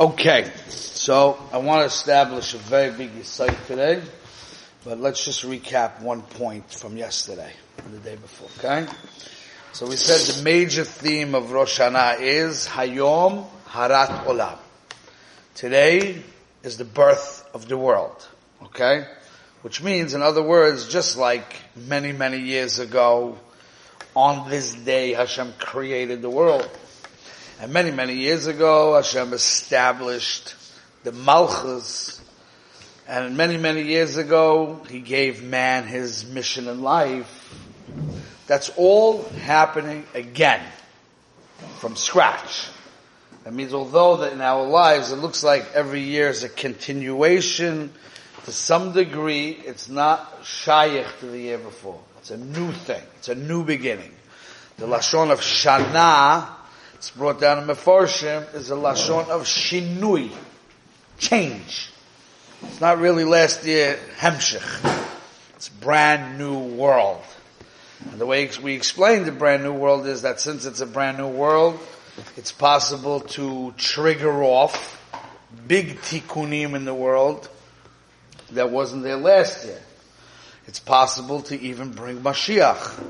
Okay, so I want to establish a very big site today, but let's just recap one point from yesterday the day before, okay? So we said the major theme of Rosh Hashanah is Hayom Harat Olam. Today is the birth of the world, okay? Which means, in other words, just like many, many years ago, on this day Hashem created the world. And many, many years ago, Hashem established the Malchus. And many, many years ago, He gave man his mission in life. That's all happening again. From scratch. That means although that in our lives it looks like every year is a continuation, to some degree it's not shaykh to the year before. It's a new thing. It's a new beginning. The Lashon of Shana it's brought down in Mefarshim, is a lashon of shinui, change. It's not really last year hemshich. It's brand new world. And the way we explain the brand new world is that since it's a brand new world, it's possible to trigger off big tikkunim in the world that wasn't there last year. It's possible to even bring Mashiach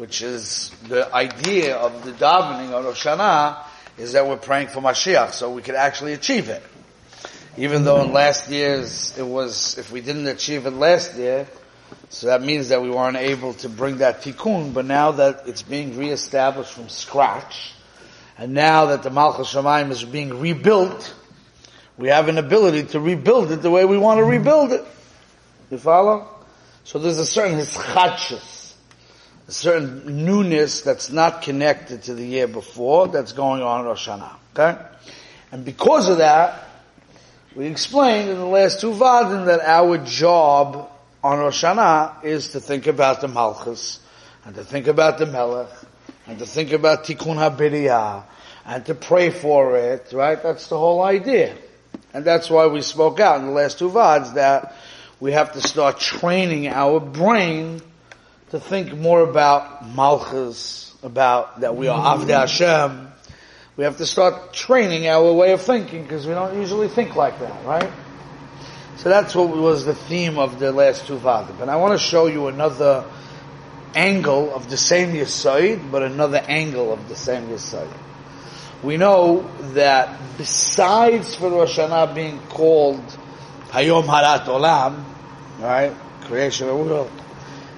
which is the idea of the davening of Rosh Hashanah, is that we're praying for Mashiach, so we could actually achieve it. Even though in last year's, it was, if we didn't achieve it last year, so that means that we weren't able to bring that tikkun, but now that it's being reestablished from scratch, and now that the Malchus Shemaim is being rebuilt, we have an ability to rebuild it the way we want to rebuild it. You follow? So there's a certain hischachus a certain newness that's not connected to the year before that's going on in Rosh Hashanah. Okay? And because of that, we explained in the last two vadim that our job on Rosh Hashanah is to think about the Malchus, and to think about the Melech, and to think about Tikkun HaBiriyah, and to pray for it, right? That's the whole idea. And that's why we spoke out in the last two vads that we have to start training our brain to think more about Malchus, about that we are Avdei Hashem. We have to start training our way of thinking because we don't usually think like that, right? So that's what was the theme of the last two vadim. But I want to show you another angle of the same Yisoid, but another angle of the same Yisoid. We know that besides for Rosh Hashanah being called Hayom Harat Olam, right, creation of the world,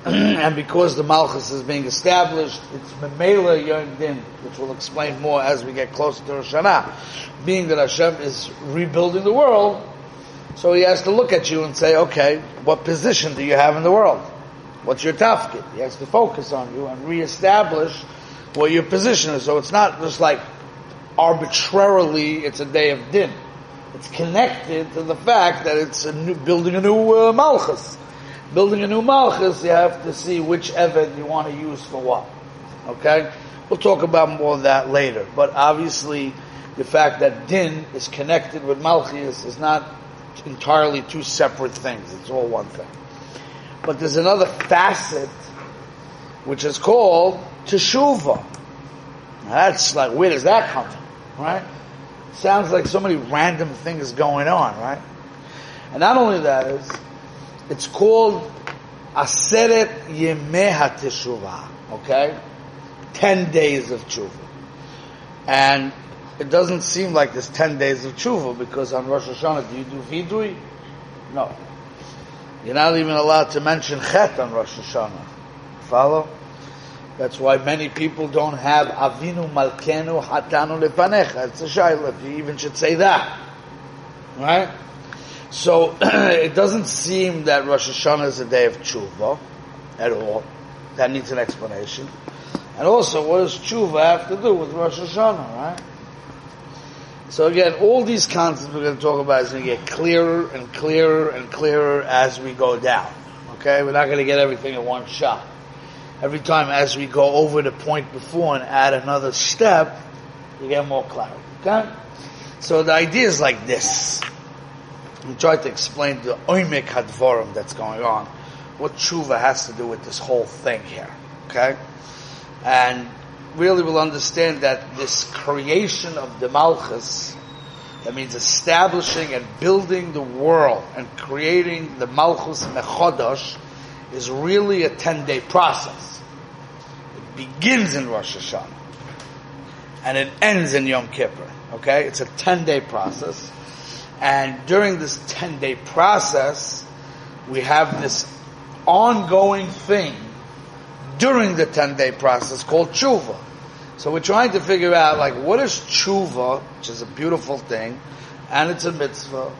and because the Malchus is being established, it's Memela Yom Din, which we'll explain more as we get closer to Rosh Hashanah. Being that Hashem is rebuilding the world, so he has to look at you and say, okay, what position do you have in the world? What's your tafkid? He has to focus on you and reestablish what your position is. So it's not just like arbitrarily it's a day of din. It's connected to the fact that it's a new, building a new uh, Malchus building a new malchus, you have to see which Evid you want to use for what. Okay? We'll talk about more of that later. But obviously, the fact that din is connected with malchus is not entirely two separate things. It's all one thing. But there's another facet, which is called teshuva. That's like, where does that come from? Right? Sounds like so many random things going on, right? And not only that is, it's called Aseret Yemeh HaTeshuvah. Okay? Ten days of tshuva. And it doesn't seem like there's ten days of tshuva because on Rosh Hashanah, do you do vidui? No. You're not even allowed to mention chet on Rosh Hashanah. Follow? That's why many people don't have Avinu Malkenu Hatanu Lefanecha. It's a shayla. You even should say that. Right? So it doesn't seem that Rosh Hashanah is a day of tshuva at all. That needs an explanation. And also, what does tshuva have to do with Rosh Hashanah, right? So again, all these concepts we're going to talk about is going to get clearer and clearer and clearer as we go down. Okay, we're not going to get everything in one shot. Every time as we go over the point before and add another step, you get more clarity. Okay? So the idea is like this we tried to explain the oimek hadvorim that's going on, what tshuva has to do with this whole thing here. Okay? And really we'll understand that this creation of the Malchus That means establishing and building the world and creating the Malchus Mechodosh is really a 10 day process. It begins in Rosh Hashanah and it ends in Yom Kippur. Okay? It's a 10 day process. And during this 10 day process, we have this ongoing thing during the 10 day process called tshuva. So we're trying to figure out, like, what is tshuva, which is a beautiful thing, and it's a mitzvah,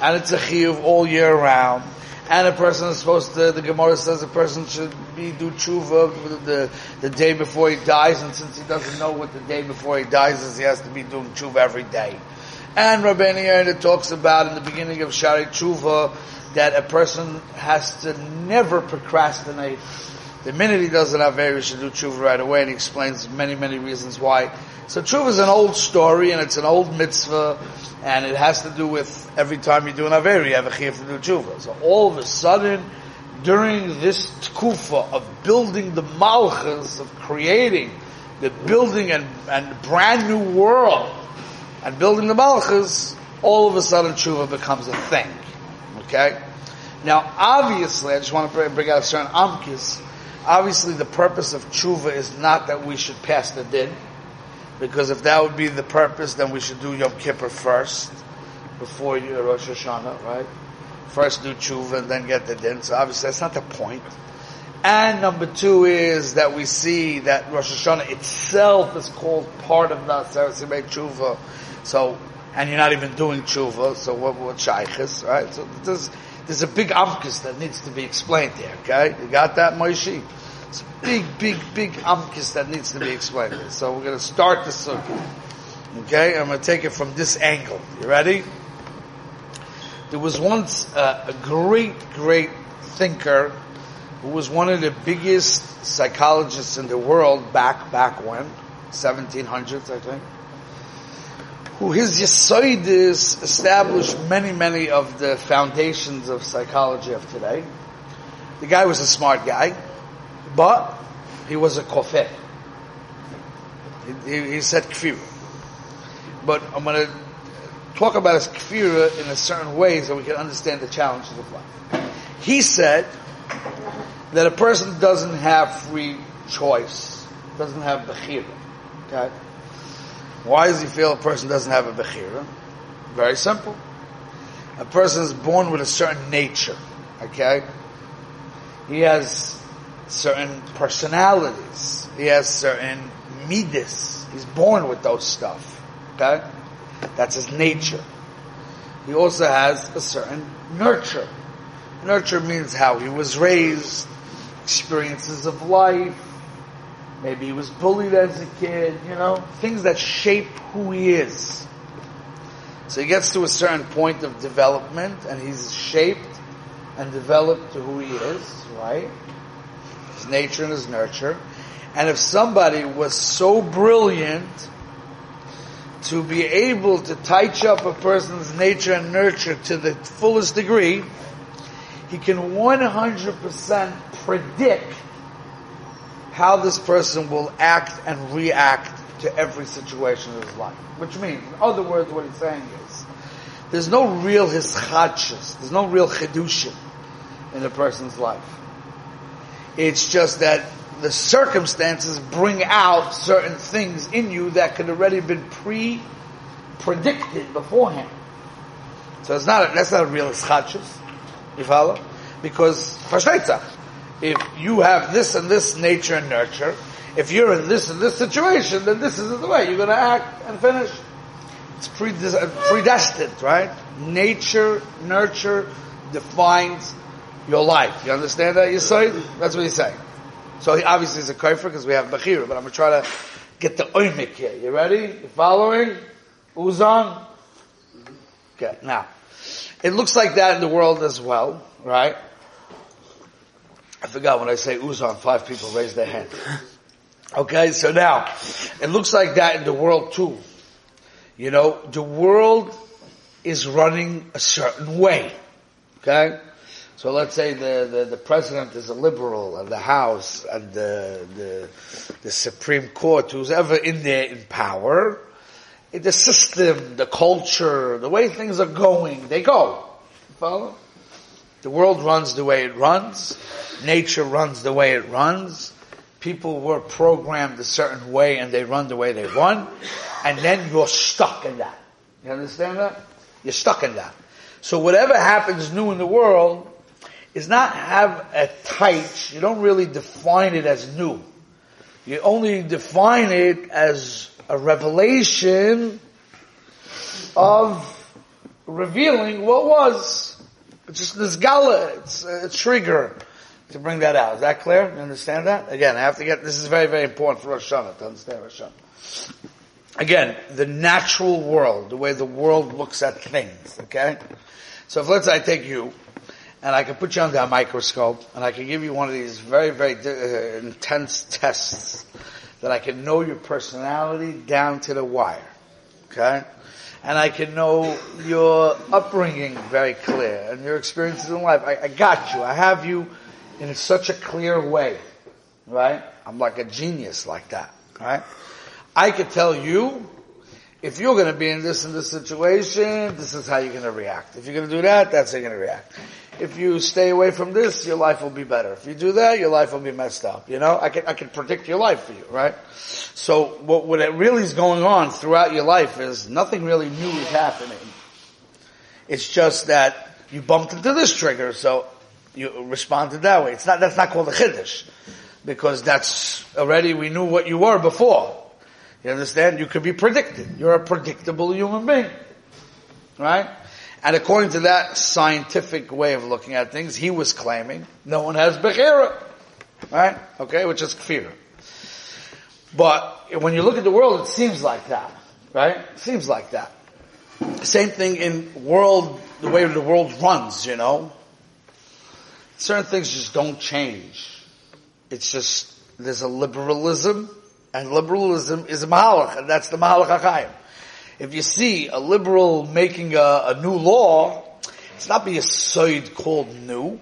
and it's a chiyuv all year round, and a person is supposed to, the Gemara says a person should be do tshuva the, the day before he dies, and since he doesn't know what the day before he dies is, he has to be doing tshuva every day. And Rabbeinu Yonah talks about in the beginning of Shaarei Tshuva that a person has to never procrastinate the minute he does an Aveir, he should do tshuva right away, and he explains many, many reasons why. So tshuva is an old story, and it's an old mitzvah, and it has to do with every time you do an Aveir, you have a chiyah to do tshuva. So all of a sudden, during this tkufa of building the malchus, of creating the building and, and brand new world, and building the malchus, all of a sudden tshuva becomes a thing. Okay? Now, obviously, I just want to bring out a certain amkis, Obviously, the purpose of tshuva is not that we should pass the din, because if that would be the purpose, then we should do Yom Kippur first, before Rosh Hashanah, right? First do tshuva and then get the din. So obviously, that's not the point. And number two is that we see that Rosh Hashanah itself is called part of the Aseret Tshuva. So, and you're not even doing tshuva, so what, what shaykhis, right? So there's, there's a big amkus that needs to be explained there, okay? You got that, Moshe? It's a big, big, big amkus that needs to be explained. So we're to start the sukkah. Okay, I'm to take it from this angle. You ready? There was once a great, great thinker who was one of the biggest psychologists in the world back, back when, 1700s, I think, who his Yesoidis established many, many of the foundations of psychology of today. The guy was a smart guy. But he was a kofir. He, he, he said kfir. But I'm going to talk about his kfir in a certain way so we can understand the challenges of life. He said that a person doesn't have free choice, doesn't have bechira. Okay? Why does he feel a person doesn't have a bechira? Very simple. A person is born with a certain nature. Okay? He has certain personalities. He has certain midas. He's born with those stuff. Okay? That's his nature. He also has a certain nurture. Nurture means how he was raised, experiences of life, maybe he was bullied as a kid, you know, things that shape who he is. So he gets to a certain point of development and he's shaped and developed to who he is, right? his nature and his nurture. And if somebody was so brilliant to be able to touch up a person's nature and nurture to the fullest degree, he can 100% predict how this person will act and react to every situation of his life. Which means, in other words, what he's saying is, there's no real hischachus, there's no real chidushim in a person's life. It's just that the circumstances bring out certain things in you that could already have been pre-predicted beforehand. So it's not, a, that's not a real ischachus. You follow? Because, if you have this and this nature and nurture, if you're in this and this situation, then this is the way you're going to act and finish. It's uh, predestined, right? Nature, nurture defines your life. You understand that, You say That's what he's saying. So he obviously is a kafir because we have Bechira, but I'm going to try to get the oimik here. You ready? You following? Uzan? Okay, now. It looks like that in the world as well, right? I forgot when I say Uzan, five people raise their hand. Okay, so now, it looks like that in the world too. You know, the world is running a certain way. Okay? So let's say the, the, the, president is a liberal and the House and the, the, the Supreme Court, who's ever in there in power, the system, the culture, the way things are going, they go. Follow? The world runs the way it runs. Nature runs the way it runs. People were programmed a certain way and they run the way they run. And then you're stuck in that. You understand that? You're stuck in that. So whatever happens new in the world is not have a tight, you don't really define it as new. You only define it as a revelation of revealing what was. It's just this gala, it's a trigger to bring that out. Is that clear? You understand that? Again, I have to get, this is very, very important for Rosh Hashanah to understand Rosh Hashanah. Again, the natural world, the way the world looks at things, okay? So if let's say I take you, and I can put you under a microscope, and I can give you one of these very, very uh, intense tests that I can know your personality down to the wire. Okay? And I can know your upbringing very clear and your experiences in life. I, I got you. I have you in such a clear way. Right? I'm like a genius like that. Right? I could tell you if you're going to be in this and this situation, this is how you're going to react. If you're going to do that, that's how you're going to react if you stay away from this, your life will be better. If you do that, your life will be messed up. You know, I can, I can predict your life for you, right? So what, what really is going on throughout your life is nothing really new is happening. It's just that you bumped into this trigger, so you responded that way. It's not, that's not called a chiddush. Because that's already, we knew what you were before. You understand? You could be predicted. You're a predictable human being. Right? And according to that scientific way of looking at things, he was claiming no one has Bechira. Right? Okay, which is fear. But when you look at the world, it seems like that. Right? Seems like that. Same thing in world, the way the world runs, you know. Certain things just don't change. It's just, there's a liberalism, and liberalism is a mahalach, and that's the mahalach HaChaim if you see a liberal making a, a new law, it's not be a side called new.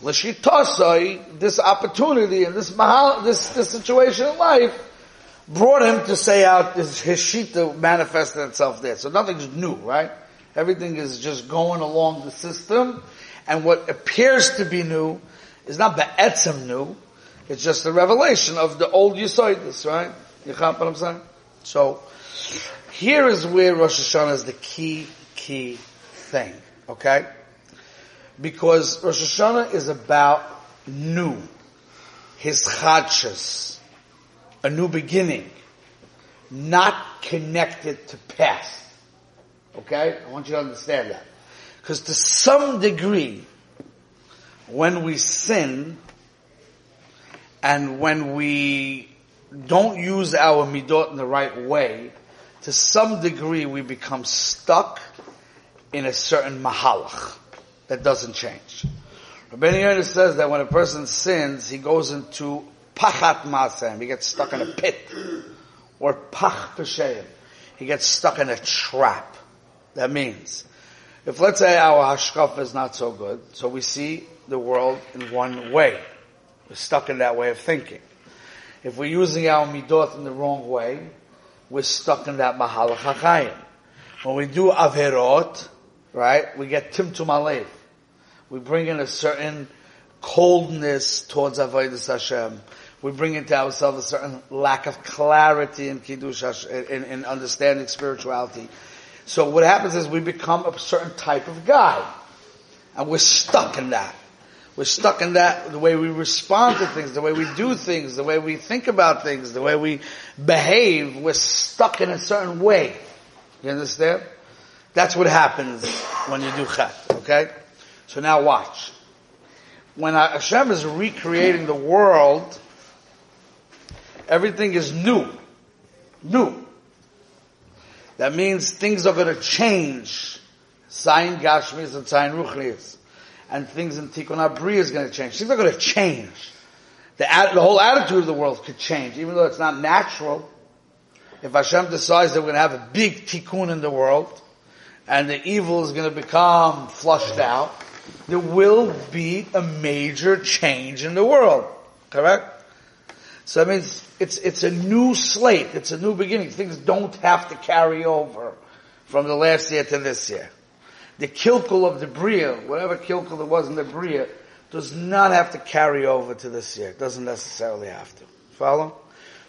L'shitasai, this opportunity and this mahal, this, this situation in life brought him to say out his, his manifested itself there. So nothing's new, right? Everything is just going along the system, and what appears to be new is not be'etzem new, it's just a revelation of the old Yisoidus, right? You what I'm saying? So, here is where Rosh Hashanah is the key, key thing. Okay? Because Rosh Hashanah is about new. His chadshas. A new beginning. Not connected to past. Okay? I want you to understand that. Because to some degree, when we sin, and when we don't use our midot in the right way, to some degree we become stuck in a certain mahalach that doesn't change. Rabbi Yonah says that when a person sins, he goes into pachat masem, he gets stuck in a pit, or pach pesheim, he gets stuck in a trap. That means, if let's say our hashkaf is not so good, so we see the world in one way, we're stuck in that way of thinking. If we're using our midot in the wrong way, we're stuck in that mahal. When we do averot, right, we get timtum alev. We bring in a certain coldness towards avodas Hashem. We bring into ourselves a certain lack of clarity in kiddush in, in understanding spirituality. So what happens is we become a certain type of guy, and we're stuck in that. We're stuck in that, the way we respond to things, the way we do things, the way we think about things, the way we behave, we're stuck in a certain way. You understand? That's what happens when you do chet, okay? So now watch. When Hashem is recreating the world, everything is new. New. That means things are going to change. Sign Gashmis and sign Ruchnis and things in Tikkun Abri is going to change. Things are going to change. The, the whole attitude of the world could change, even though it's not natural. If Hashem decides that we're going to have a big tikkun in the world, and the evil is going to become flushed out, there will be a major change in the world. Correct? So that means it's, it's a new slate. It's a new beginning. Things don't have to carry over from the last year to this year. The kilkul of the Bria, whatever kilkul there was in the Bria, does not have to carry over to this year. It doesn't necessarily have to. Follow?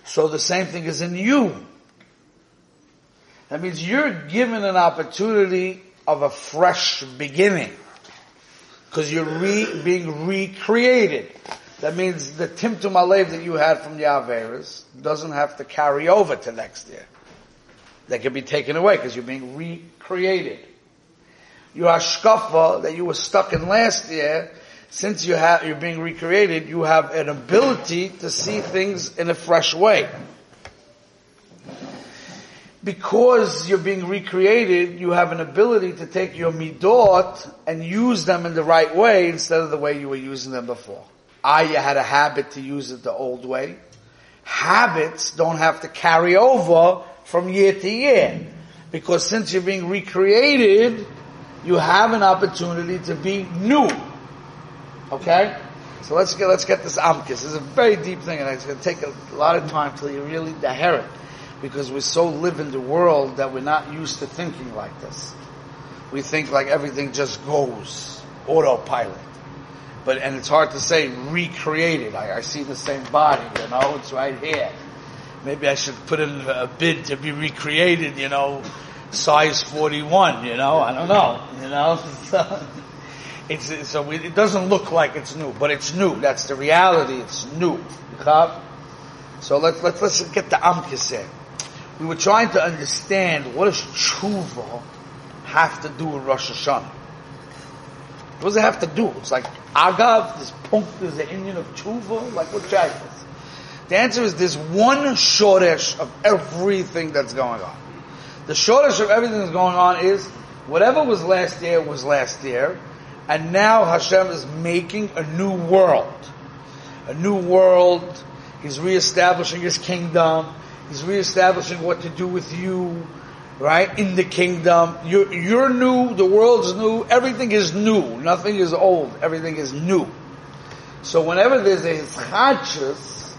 So the same thing is in you. That means you're given an opportunity of a fresh beginning. Because you're re, being recreated. That means the timtum alev that you had from the Averas doesn't have to carry over to next year. That can be taken away because you're being recreated. Your hashkafa that you were stuck in last year, since you have, you're being recreated, you have an ability to see things in a fresh way because you're being recreated, you have an ability to take your midot and use them in the right way instead of the way you were using them before. I had a habit to use it the old way. Habits don't have to carry over from year to year. Because since you're being recreated, you have an opportunity to be new. Okay? So let's get, let's get this amkis. This is a very deep thing and it's going to take a lot of time till you really daher it because we so live in the world that we're not used to thinking like this. We think like everything just goes autopilot. But, and it's hard to say recreated. I, I see the same body, you know, it's right here. Maybe I should put in a bid to be recreated, you know, size 41, you know, I don't know, you know. it's, so it doesn't look like it's new, but it's new. That's the reality. It's new. So let's, let's, let's get the amkis in we were trying to understand what does tshuva have to do with Rosh Hashanah? What does it have to do? It's like agav, this punk is the inyan of tshuva, like what shaykh? The answer is there's one shoresh of everything that's going on. The shoresh of everything that's going on is whatever was last year was last year, and now Hashem is making a new world. A new world. He's reestablishing His kingdom. He's reestablishing what to do with you, right? In the kingdom. You're, you're new, the world's new, everything is new. Nothing is old, everything is new. So whenever there's a chachas,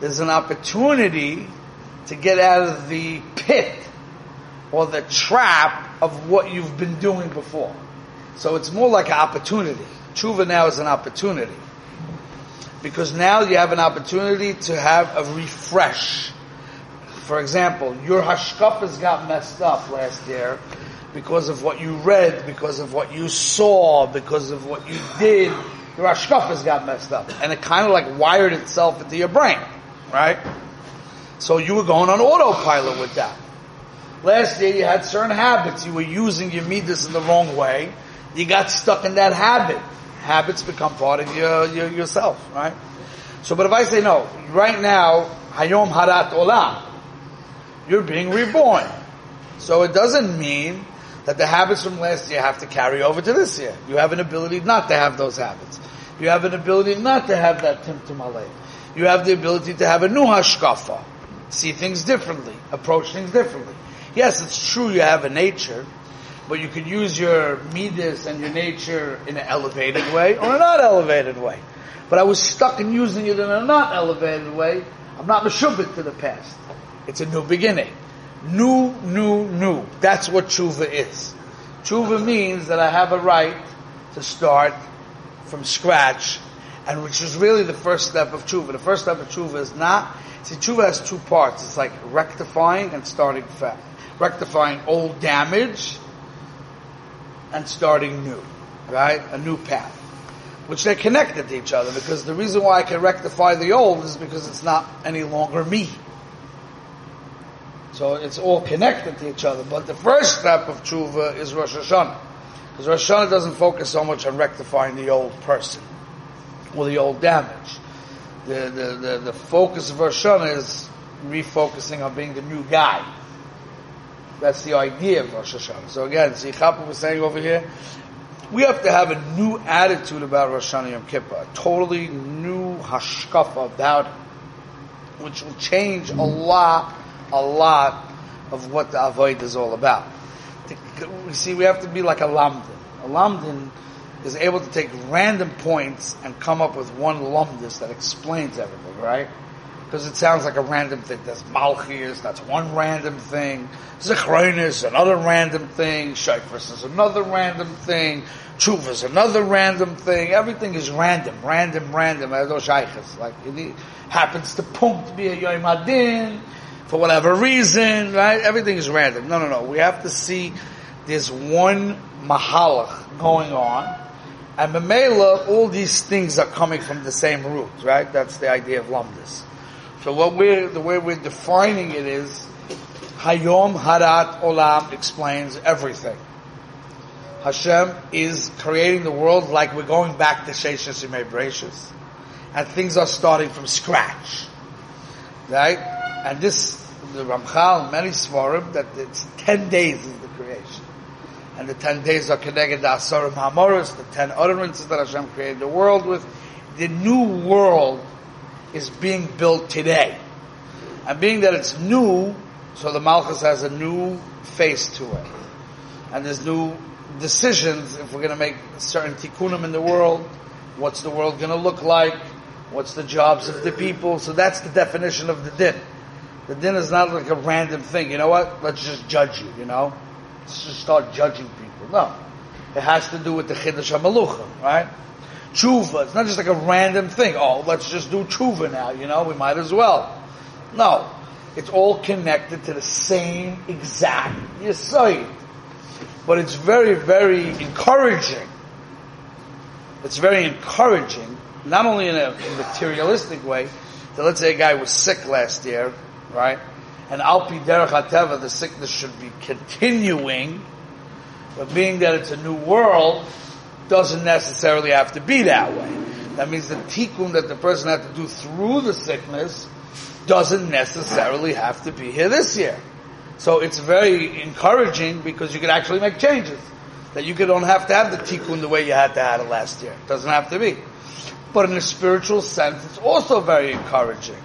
there's an opportunity to get out of the pit or the trap of what you've been doing before. So it's more like an opportunity. Tshuva now is an opportunity. Because now you have an opportunity to have a refresh for example, your hashkafas got messed up last year because of what you read, because of what you saw, because of what you did. Your hashkafas got messed up, and it kind of like wired itself into your brain, right? So you were going on autopilot with that. Last year you had certain habits. You were using your midas in the wrong way. You got stuck in that habit. Habits become part of your, your yourself, right? So, but if I say no, right now, Hayom Harat Olam, you're being reborn. So it doesn't mean that the habits from last year have to carry over to this year. You have an ability not to have those habits. You have an ability not to have that timtum. You have the ability to have a new hashkafa. See things differently. Approach things differently. Yes, it's true you have a nature, but you can use your midas and your nature in an elevated way or a not elevated way. But I was stuck in using it in a not elevated way. I'm not meshubit to the past. It's a new beginning. New, new, new. That's what tshuva is. Tshuva means that I have a right to start from scratch, and which is really the first step of tshuva. The first step of tshuva is not, see, tshuva has two parts. It's like rectifying and starting fat. Rectifying old damage and starting new. Right? A new path. Which they're connected to each other because the reason why I can rectify the old is because it's not any longer me. So it's all connected to each other. But the first step of tshuva is Rosh Hashanah. Because Rosh Hashanah doesn't focus so much on rectifying the old person or the old damage. The, the, the, the focus of Rosh Hashanah is refocusing on being the new guy. That's the idea of Rosh Hashanah. So again, see, Chapa was saying over here, we have to have a new attitude about Rosh Hashanah Yom Kippur, a totally new hashkafa about it, which will change a lot a lot of what the avoid is all about. We see, we have to be like a lamdin. A lamdin is able to take random points and come up with one lumdis that explains everything, right? because it sounds like a random thing. There's Malchias, that's one random thing. Zichronis, another random thing. Shayfris is another random thing. Tshuva is another random thing. Everything is random, random, random. Like it happens to punct be a Yom Adin for whatever reason, right? Everything is random. No, no, no. We have to see there's one mahalach going on and Mamela, all these things are coming from the same root, right? That's the idea of lumdis. So what we're, the way we're defining it is, Hayom Harat Olam explains everything. Hashem is creating the world like we're going back to Sheshas Yimei Bereshis. And things are starting from scratch. Right? And this, the Ramchal, many svarim, that it's 10 days is the and the ten days are connected to Asarah Maamaros, the ten utterances that Hashem created the world with. The new world is being built today. And being that it's new, so the Malchus has a new face to it. And there's new decisions if we're going to make certain tikkunim in the world. What's the world going to look like? What's the jobs of the people? So that's the definition of the din. The din is not like a random thing. You know what? Let's just judge you, you know? To start judging people. No. It has to do with the Chiddush HaMalucha, right? Tshuva. It's not just like a random thing. Oh, let's just do tshuva now, you know, we might as well. No. It's all connected to the same exact Yisoid. But it's very, very encouraging. It's very encouraging, not only in a materialistic way, that let's say a guy was sick last year, right? And alpi derech hateva, the sickness should be continuing, but being that it's a new world, doesn't necessarily have to be that way. That means the tikkun that the person had to do through the sickness doesn't necessarily have to be here this year. So it's very encouraging because you can actually make changes. That you don't have to have the tikkun the way you had to have it last year. It doesn't have to be. But in a spiritual sense, it's also very encouraging.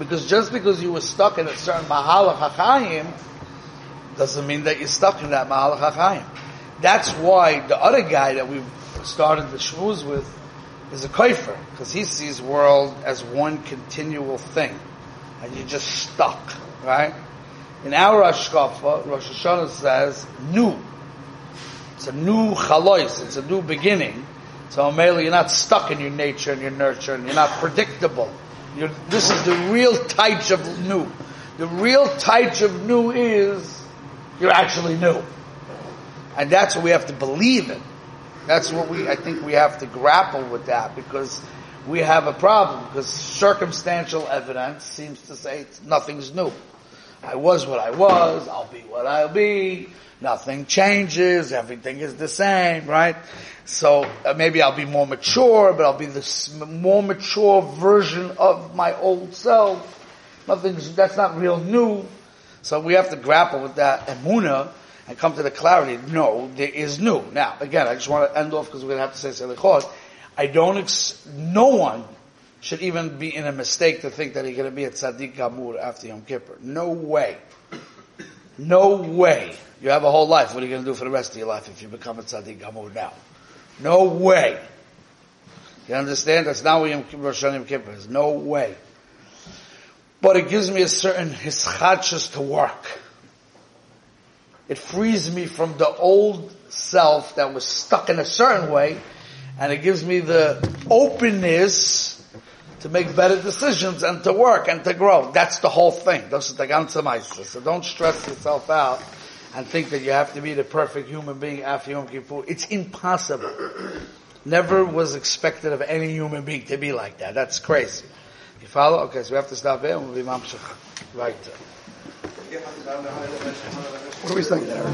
Because just because you were stuck in a certain Mahalach HaChaim, doesn't mean that you're stuck in that Mahalach HaChaim. That's why the other guy that we started the shmuz with is a koifer, because he sees world as one continual thing. And you're just stuck, right? In our Ashkafa, Rosh Hashanah says, new. It's a new chalois, it's a new beginning. So mainly you're not stuck in your nature and your nurture, and you're not predictable. You're, this is the real taich of new. The real taich of new is you're actually new. And that's what we have to believe in. That's what we, I think we have to grapple with that because we have a problem because circumstantial evidence seems to say nothing's new. I was what I was, I'll be what I'll be, nothing changes, everything is the same, right? So uh, maybe I'll be more mature, but I'll be the more mature version of my old self. Nothing's, that's not real new. So we have to grapple with that emuna and come to the clarity. No, there is new. Now, again, I just want to end off because we're going to have to say selichot. I don't, ex- no one should even be in a mistake to think that he's going to be a tzaddik gamur after Yom Kippur. No way. No way. You have a whole life. What are you going to do for the rest of your life if you become a tzaddik gamur now? No way. You understand? That's not what Yom Rosh Yom Kippur is. No way. But it gives me a certain hischachus to work. It frees me from the old self that was stuck in a certain way, and it gives me the openness to make better decisions and to work and to grow. That's the whole thing. That's the ganze So don't stress yourself out and think that you have to be the perfect human being after Yom Kippur. It's impossible. Never was expected of any human being to be like that. That's crazy. You follow? Okay, so we have to stop here and we'll be mamshach. Right. What are we saying there?